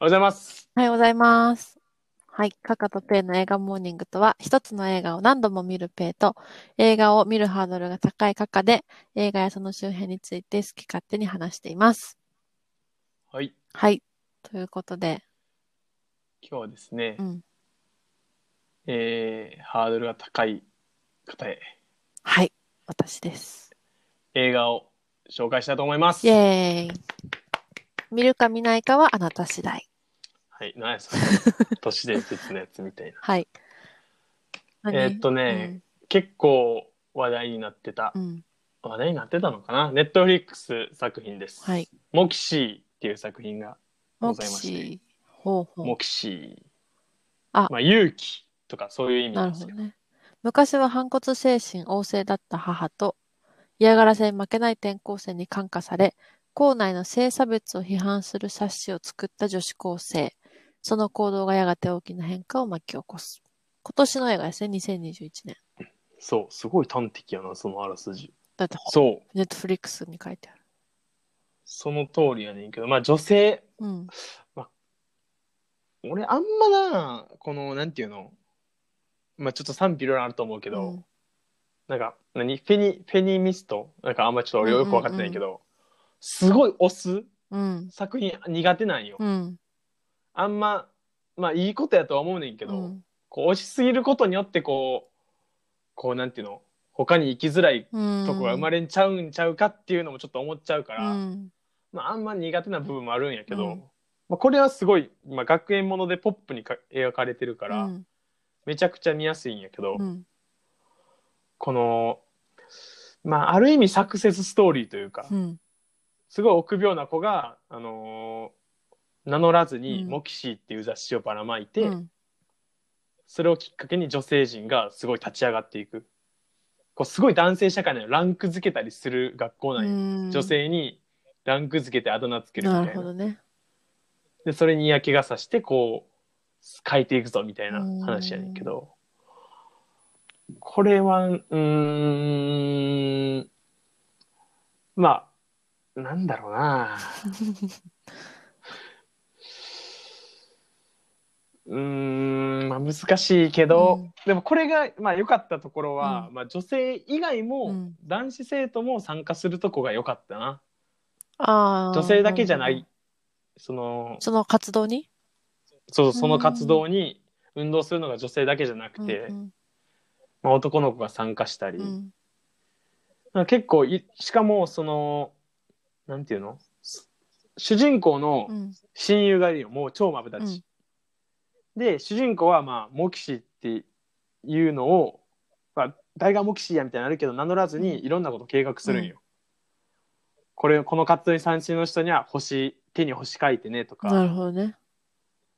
おはようございます。おはようございます。はい。カカとペイの映画モーニングとは、一つの映画を何度も見るペイと、映画を見るハードルが高いカカで、映画やその周辺について好き勝手に話しています。はい。はい。ということで、今日はですね、うん。えー、ハードルが高い方へはい。私です。映画を紹介したいと思います。イェーイ。見るか見ないかはあなた次第。はい。何やそれ。都市伝説のやつみたいな。はい。何？えーっとね、結構話題になってたう、ん。うん。話題になってたのかな？ネットフリックス作品です。はい。モキシーっていう作品がごモキざいましてシー。ほうほう。モキシー。あまあ、勇気とかそういう意味ななんるですけどね。昔は反骨精神旺盛だった母と、嫌がらせに負けない転校生に感化され、校内の性差別を批判する冊子を作った女子高生。その行動がやがて大きな変化を巻き起こす。今年の映画ですね、2021年。そう、すごい端的やな、そのあらすじ。だって、そう、ネットフリックスに書いてある。その通りやねんけど、まあ女性、うん。俺あんまなこのなんていうのまあちょっと賛否いろいろあると思うけど、うんなんか何フェニフェニミスト？なんかあんまちょっと俺よく分かってないけど、すごい押すうん。作品苦手なんよ、うん。あんままあいいことやとは思うねんけど、うん。こう押しすぎることによってこうこうなんていうの他に生きづらいうん。とこが生まれんちゃうんちゃうかっていうのもちょっと思っちゃうから、うん。まあ、あんま苦手な部分もあるんやけど、うんまあ、これはすごい、まあ、学園ものでポップにか描かれてるから、うん。めちゃくちゃ見やすいんやけど、うん。この、まあ、ある意味サクセスストーリーというか、うん。すごい臆病な子が、あのー名乗らずに、うんモキシーっていう雑誌をばらまいて、うん。それをきっかけに女性陣がすごい立ち上がっていく。こうすごい男性社会のランク付けたりする学校なんようん女性にランク付けてあだ名つけるみたないるな。ほどね。で、それに嫌気がさして、こう、変えていくぞみたいな話やねんけど、これは、うーん、まあ、なんだろうな。うーん、まあ難しいけど、うんでもこれが、まあ良かったところは、うまあ女性以外も、うん男子生徒も参加するとこが良かったな。ああ。女性だけじゃない、そのど。、その活動に？そうその活動に運動するのが女性だけじゃなくて、うんまあ、男の子が参加したり、結構いしかもそのなんていうの？す主人公のうん。親友がいるよ。もう超マブダチ、で主人公はまあモキシっていうのを、まあ、大学モキシやみたいなのあるけど名乗らずにいろんなこと計画するんよ、これこの活動に参加の人には星手に星書いてねとか。なるほどね。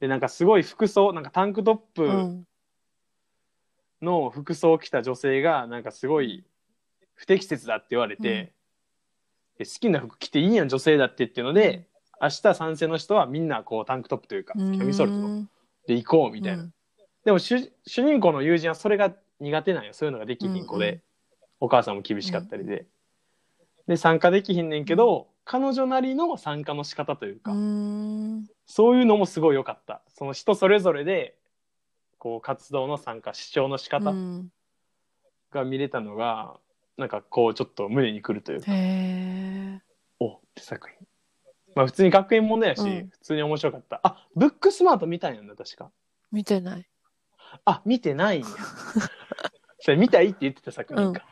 でなんかすごい服装なんかタンクトッうプん。の服装を着た女性がなんかすごい不適切だって言われて、で好きな服着ていいやん女性だってっていうので、明日賛成の人はみんなこうタンクトップというかキャミソールとうんで行こうみたいな、でも主主人公の友人はそれが苦手なんよ。そういうのができひん子で、うんうんお母さんも厳しかったりで、で参加できひんねんけど、彼女なりの参加の仕方というか、うん。そういうのもすごい良かった。その人それぞれでこう活動の参加主張の仕方、うん。が見れたのがなんかこうちょっと胸にくるというか。おって作品。まあ普通に学園ものやし、うん。普通に面白かった。あブックスマート見たんやんな確か。見てない。あ見てないんや。それ見たいって言ってた作品か、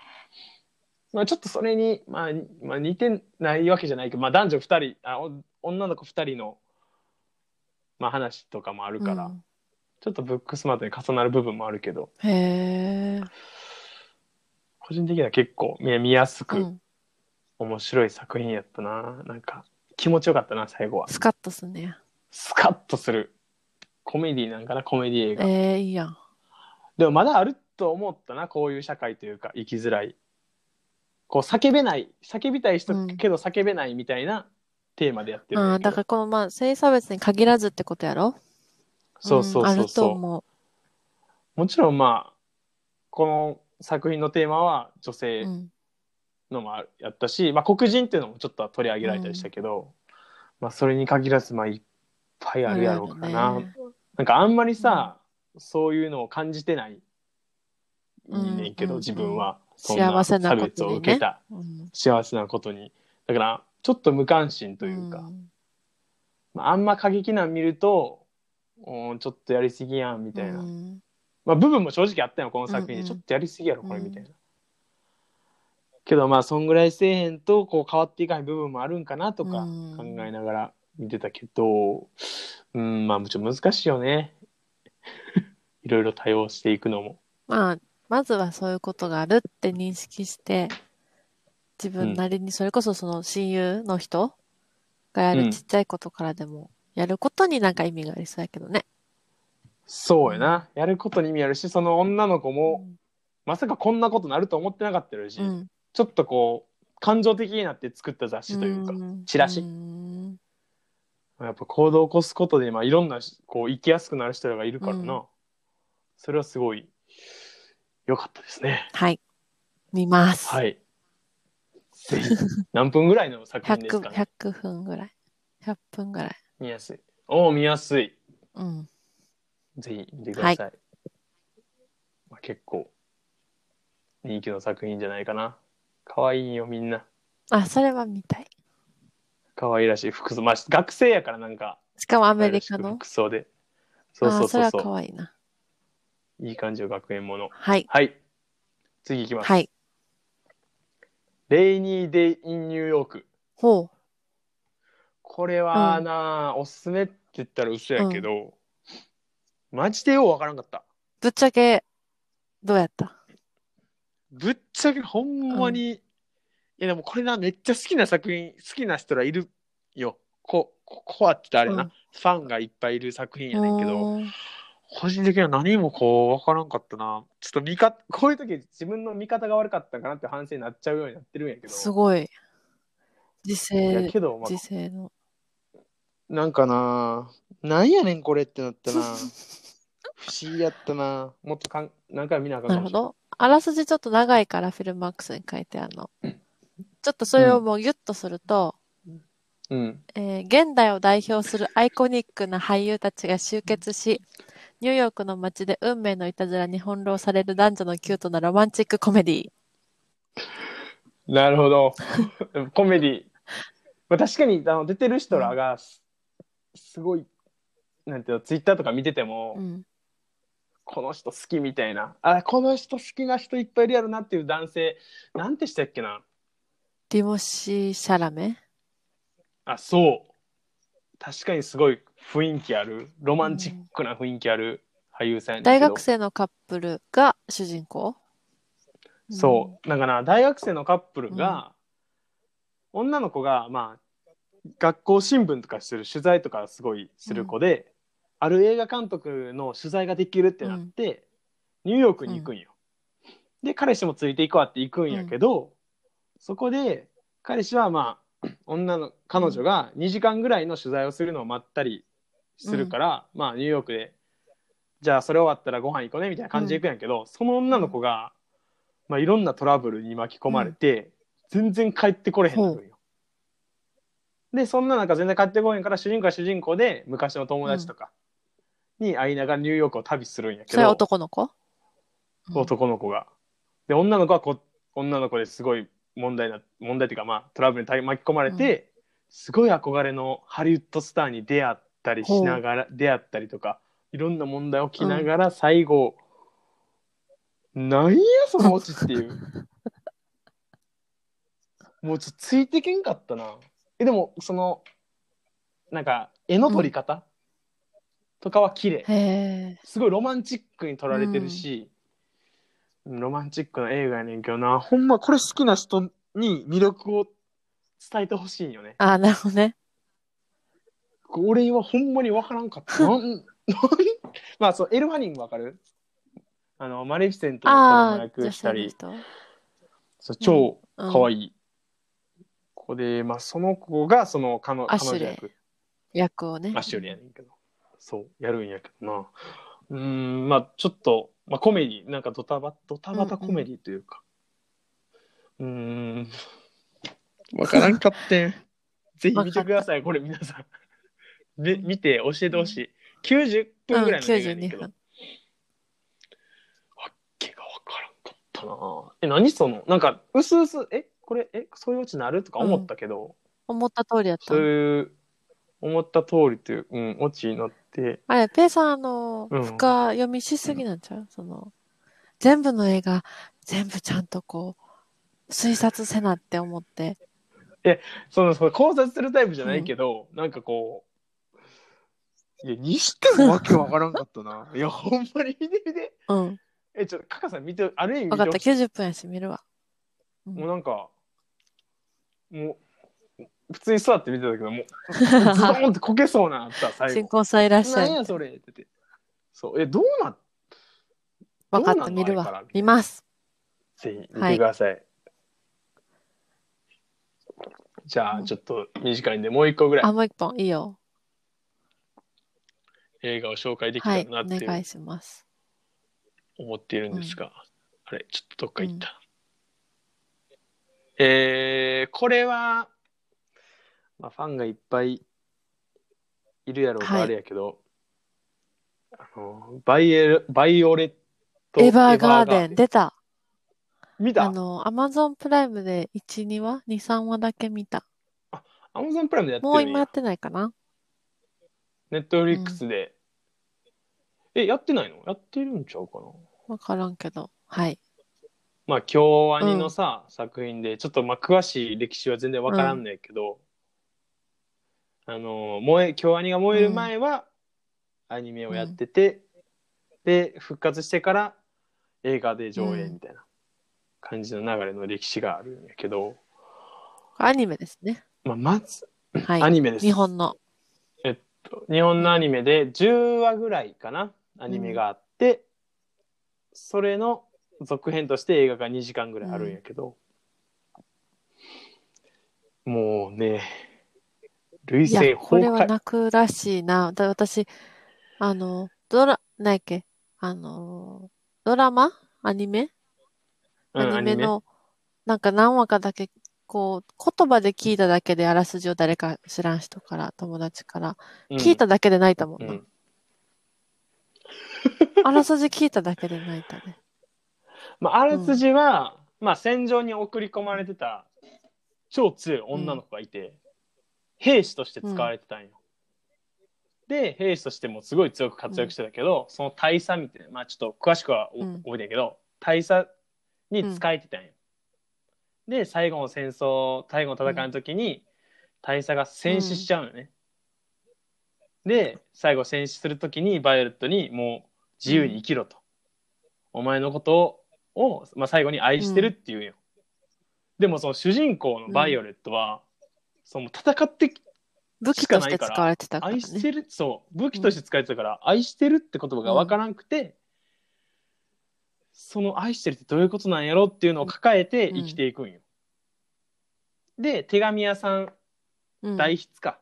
まあちょっとそれに、まあ、まあ似てないわけじゃないけど、まあ、男女2人あお女の子2人の、まあ、話とかもあるから、うん。ちょっとブックスマートに重なる部分もあるけど。へえ。個人的には結構見見やすく、うん。面白い作品やったな。なんか気持ちよかったな最後は。スカッとすんね。スカッとする。コメディなんかなコメディ映画、ええ、いいやん。でもまだあると思ったなこういう社会というか生きづらい。こう叫べない叫びたい人うん。けど叫べないみたいなテーマでやってるんああ、だけど。だからこのまあ性差別に限らずってことやろ？そうそうんあるとそう。そう、思もちろんまあこの作品のテーマは女う。性うん。のもあやったし、まあ、黒人っていうのもちょっと取り上げられたりしたけど、まあ、それに限らずまあいっぱぱいあるやろうかな。あるよねなんかあんまりさ、そういうのを感じてないいいねんけど、うん自分は。そん差別を受けたうん幸せなことに。だから、ちょっと無関心というか、んまあ、あんま過激なん見ると、うんちょっとやりすぎやんみたいな。うんまあ、部分も正直あったよ、この作品で。うんうんちょっとやりすぎやろ、これ、うんみたいな。けど、まあ、そんぐらいせえへんと、こう、変わっていかない部分もあるんかなとかうん考えながら見てたけど、うん、まあ、もちろん難しいよね。いろいろ対応していくのも。まあ、まずはそういうことがあるって認識して、自分なりにそれこそその親友の人がやうんるちっちゃいことからでも、やることになんか意味がありそうやけどね。そうやな。やることに意味あるし、その女の子も、まさかこんなことなると思ってなかったし、うん。ちょっとこう、感情的になって作った雑誌というか、んチラシうんやっぱ行動を起こすことで、まあ、いろんなこう生きやすくなる人がいるからな、うんそれはすごい良かったですね。はい。見ます。はい。ぜひ何分ぐらいの作品です100、かね？100分ぐらい。100分ぐらい。見やすい。おお、見やすい。うん。ぜひ見てください。まあ、結構人気の作品じゃないかな。可愛いよ、みんな。あ、それは見たい。可愛らしい服装。まあ、学生やからなんか、しかもアアメリカの？服装で。そうそうあ、それはそうそう。可愛いな。いい感じの学園もの。はい。はい。次いきます。はい。レイニーデイ・イン・ニューヨーク。ほこれはな、おすすめって言ったら嘘やけど、マジでようわからんかった。う。ぶっちゃけ、どうやった？ぶっちゃけほんまに、いやでもこれな、めっちゃ好きな作品、好きな人らいるよ。こ、ここはって言ったらあれな、うんファンがいっぱいいる作品やねんけど、うーん個人的には何もこうわからんかったな。ちょっと見方、こういう時自分の見方が悪かったかなって反省になっちゃうようになってるんやけど。すごい。時いや勢、けど、まあ時勢の。なんかな、なんやねんこれってなったな。不思議やったな。もっとかん何回も見なあかんかもしれない。なるほど。あらすじちょっと長いからフィルマークスに書いてあるの。ちょっとそれをもうギュッとすると、うん。えー現代を代表するアイコニックな俳優たちが集結し、ニューヨークの街で運命のいたずらに翻弄される男女のキュートなロマンチックコメディ。なるほど。コメディ。まあ、確かにあの出てる人らがすすごい、なんていうの、ツイッターとか見てても、うん。この人好きみたいな、あ、この人好きな人いっぱいいるやろなっていう男性、なんてしたっけな。ティモシー・シャラメ？あ、そう。確かにすごい雰囲気ある、ロマンチックな雰囲気ある俳優さんやねんけど大学生のカップルが主人公？そう。だから大学生のカップルが、女の子が、まあ、学校新聞とかする取材とかすごいする子で、ある映画監督の取材ができるってなって、ニューヨークに行くんよ。で、彼氏もついていくわって行くんやけど、そこで、彼氏はまあ、女の、彼女が2時間ぐらいの取材をするのを待ったりするから、まあ、ニューヨークで、じゃあそれ終わったらご飯行こうねみたいな感じで行くんやけど、その女の子が、まあ、いろんなトラブルに巻き込まれて、全然帰ってこれへんのよ。で、そんな中全然帰ってこへんから、主人公は主人公で昔の友達とかに会いながらニューヨークを旅するんやけそれはど、男の子？男の子が。で、女の子はこ女の子ですごい問題な、問題っていうか、まあ、トラブルに巻き込まれて、すごい憧れのハリウッドスターに出会ったりしながら、出会ったりとか、いろんな問題起きながら、最後、なんやそのオチっていう。もうちょっとついてけんかったな。え、でも、その、なんか、絵の撮り方、とかは綺麗。すごいロマンチックに撮られてるし、ロマンチックな映画やねんけどな、ほんまこれ好きな人に魅力を伝えてほしいんよね。あ、なるほどね。俺はほんまに分からんかった。まあそう、エルファニング分かる？あの、マレフィセントの役女したり。そう超うん可愛い子で、まあその子がその彼女役、役をね。アシュリーやねんけど、そう、やるんやけどな。うーん、まあちょっと、まあコメディ、なんかドタバドタバタコメディというか。うーん、わからんかってん。ぜひ見てください、これ皆さん。で見て教えてほしい。90分ぐらいの映画やねんけど。うん92分わっけがわからんかったなえ、何その？なんか、うすうす、え、これ、え、そういうオチなるとか思ったけど、思った通りやったそう。いう、思った通りという、うん、オチになって、あれ、ペイさん、あの、うん深読みしすぎなんちゃう？その、全部の映画、全部ちゃんとこう、推察せなって思って。その、その考察するタイプじゃないけど、なんかこう、いや、にしてもわけわからんかったな。いや、ほんまに見てみて。うん。え、ちょっと、カカさん見て、ある意味わかった、見てほしい90分やし、見るわ。もうなんか、もう、普通に座って見てたけど、もう、ズドーンってこけそうなった、最新後。婚さんいらっしゃる。何やそれって言って。そう、え、どうなっわかった、どうなんの見るわあれから。見ます。ぜひ見てください。じゃあ、ちょっと短いんで、もう一個ぐらいあ、もう一本、いいよ。映画を紹介できたはい、らなってお願いします。思っているんですが、あれ、ちょっとどっか行った。えー、これは、まあ、ファンがいっぱいいるやろうからはいあれやけど、あのバイエルバイオレット・エヴァーガーデン、出た。見た？あの、アマゾンプライムで1、2話 ?2、3話だけ見た。アマゾンプライムでやってるんやもう今やってないかな？ネットフリックスで、えやってないの？やってるんちゃうかな？わからんけど。はい。まあ京アニのさ、作品でちょっとまあ詳しい歴史は全然わからんねんけど、あの燃え京アニが燃える前はアニメをやってて、で復活してから映画で上映みたいな感じの流れの歴史があるんやけど、アニメですね。まあ、まずはい。アニメです日本の。日本のアニメで10話ぐらいかなアニメがあって、それの続編として映画が2時間ぐらいあるんやけど、もうね累いや、戦これは泣くらしいな。だ私、あの、ドラ、何やっけ？あの、ドラマ？アニメ？うんアニメの、なんか何話かだけ、こう、言葉で聞いただけであらすじを誰か知らん人から、友達から、うん。聞いただけで泣いたもんな。うん。あらすじ聞いただけで泣いたね。まあ、あらすじは、まあ、戦場に送り込まれてた超強い女の子がいて、兵士として使われてたんよ。で兵士としてもすごい強く活躍してたけど、その大佐みたいなまあちょっと詳しくは覚えてないけど、大佐に使えてたんよ。で最後の戦争最後の戦いの時に、大佐が戦死しちゃうのね。で最後戦死する時にバイオレットにもう自由に生きろと。お前のことを、まあ、最後に愛してるっていうんよ。でもその主人公のバイオレットは、その戦って武器として使われてたからね。愛してる、そう武器として使えてたから、愛してるって言葉が分からんくて、その愛してるってどういうことなんやろっていうのを抱えて生きていくんよ。で手紙屋さんうん代筆か、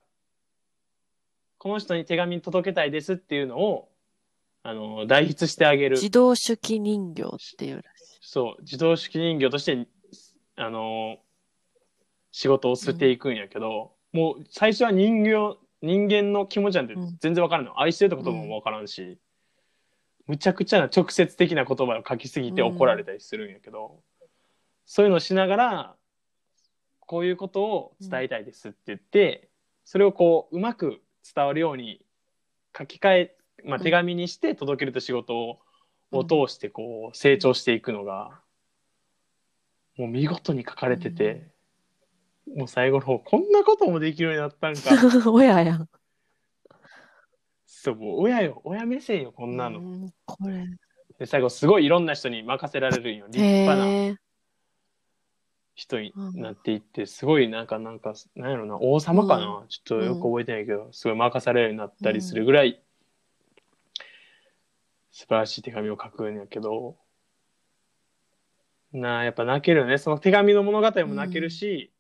この人に手紙届けたいですっていうのをあの代筆してあげる自動手記人形っていうらしい。そう自動手記人形としてあの仕事を捨てていくんやけど、もう最初は人形人間の気持ちなんてうん。全然わからんの、愛してるってこともわからんし、むちゃくちゃな直接的な言葉を書きすぎて怒られたりするんやけど、そういうのをしながらこういうことを伝えたいですって言って、それをこううまく伝わるように書き換え、まあ、手紙にして届けると仕事をを通してこう成長していくのが、もう見事に書かれてて、もう最後の方こんなこともできるようになったんか。親やん。そうもう親よ。親目線よこんなの、うんこれ。で最後すごいいろんな人に任せられるんよ。立派な。へえ。人になっていってすごいなんかなんかなんやろな王様かな、うちょっとよく覚えてないけど、すごい任されるようになったりするぐらい、素晴らしい手紙を書くんやけど。なあやっぱ泣けるよね。その手紙の物語も泣けるし、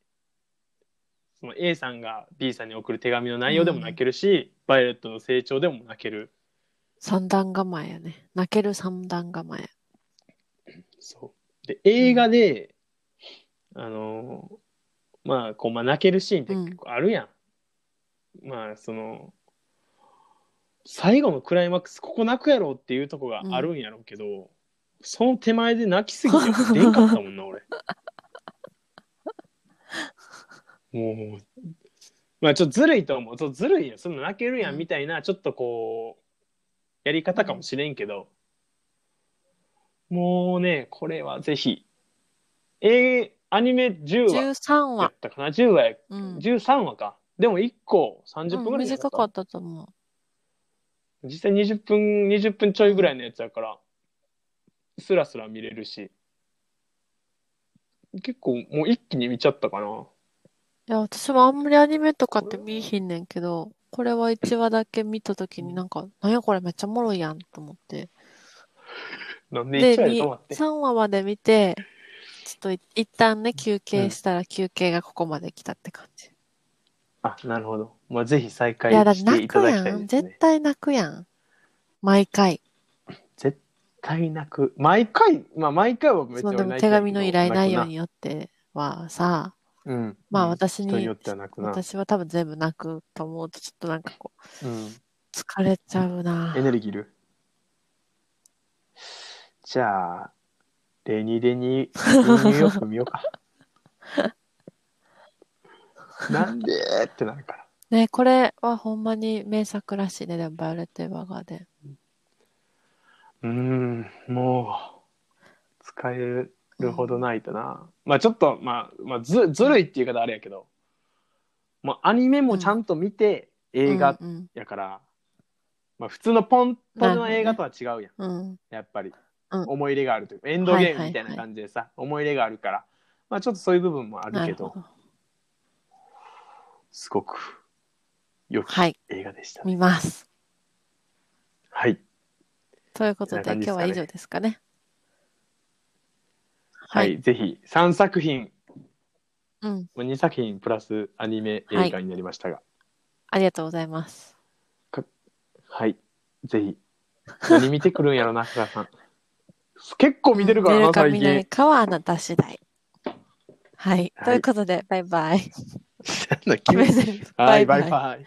その A さんが B さんに送る手紙の内容でも泣けるし、バイオレットの成長でも泣ける。三段構えやね。泣ける三段構え。そう。で映画で、あのまあこう、まあ、泣けるシーンって結構あるやん、まあその最後のクライマックスここ泣くやろっていうとこがあるんやろうけど、その手前で泣きすぎて出んかったもんな俺 もうまあちょっとずるいと思うそうずるいよ。その泣けるやんみたいなちょっとこうやり方かもしれんけど、もうねこれはぜひえー、アニメ10話13や話。っ。たかな？10話やうん。13話か。でも1個30分ぐらいじゃな短かったと思実際20分20分ちょいぐらいのやつやからスラスラ見れるし。結構もう一気に見ちゃったかな。う。いや、私もあんまりアニメとかって見えひんねんけど、これは1話だけ見たときになんか、なんやこれめっちゃおもろいやんと思って。なんでで、1話でに止まって3話まで見て、ちょっとい一旦ね、休憩したら休憩がここまで来たって感じ。あなるほど、まあ、ぜひ再開いや、だってして泣くいただきやん。たいですね絶対泣くやん。毎回。絶対泣く毎回まあ毎回はめっちゃでも俺泣いてるけど手紙の依頼内容泣によってはさ、うん。まあうん。私に人によっては泣くな、私は多分全部泣くと思うと、ちょっとなんかこう、うん、疲れちゃうな。エネルギーいる？じゃあレニーレニーニューヨーク見ようか。なんでーってなるから。ね、これはほんまに名作らしいね、でも、バイオレット・エヴァーガーデン。うーん。もう使えるほどないとな、まあちょっとまあ、まあ、ずずるいっていう言い方あれやけど、まあ、アニメもちゃんと見て映画うんやから、まあ普通のポンポンの映画とは違うやん、うん。うん。やっぱり、うん。思い入れがあるという。かエンドゲームみたいな感じでさ、思い入れがあるから。まあちょっとそういう部分もあるけど。ど。すごく良きはい、映画でした、見ます。はい。ということで、こんな感じですかね。今日は以上ですかね。はい、。ぜひ3作品うん。2作品プラスアニメ映画になりましたが、ありがとうございます。はい。ぜひ。何見てくるんやろな、福田さん。結構見てるからな、見るか最見ない近。かはあなた次第。はい。はいということで、バイバイ。バイバイはい、バイバイ。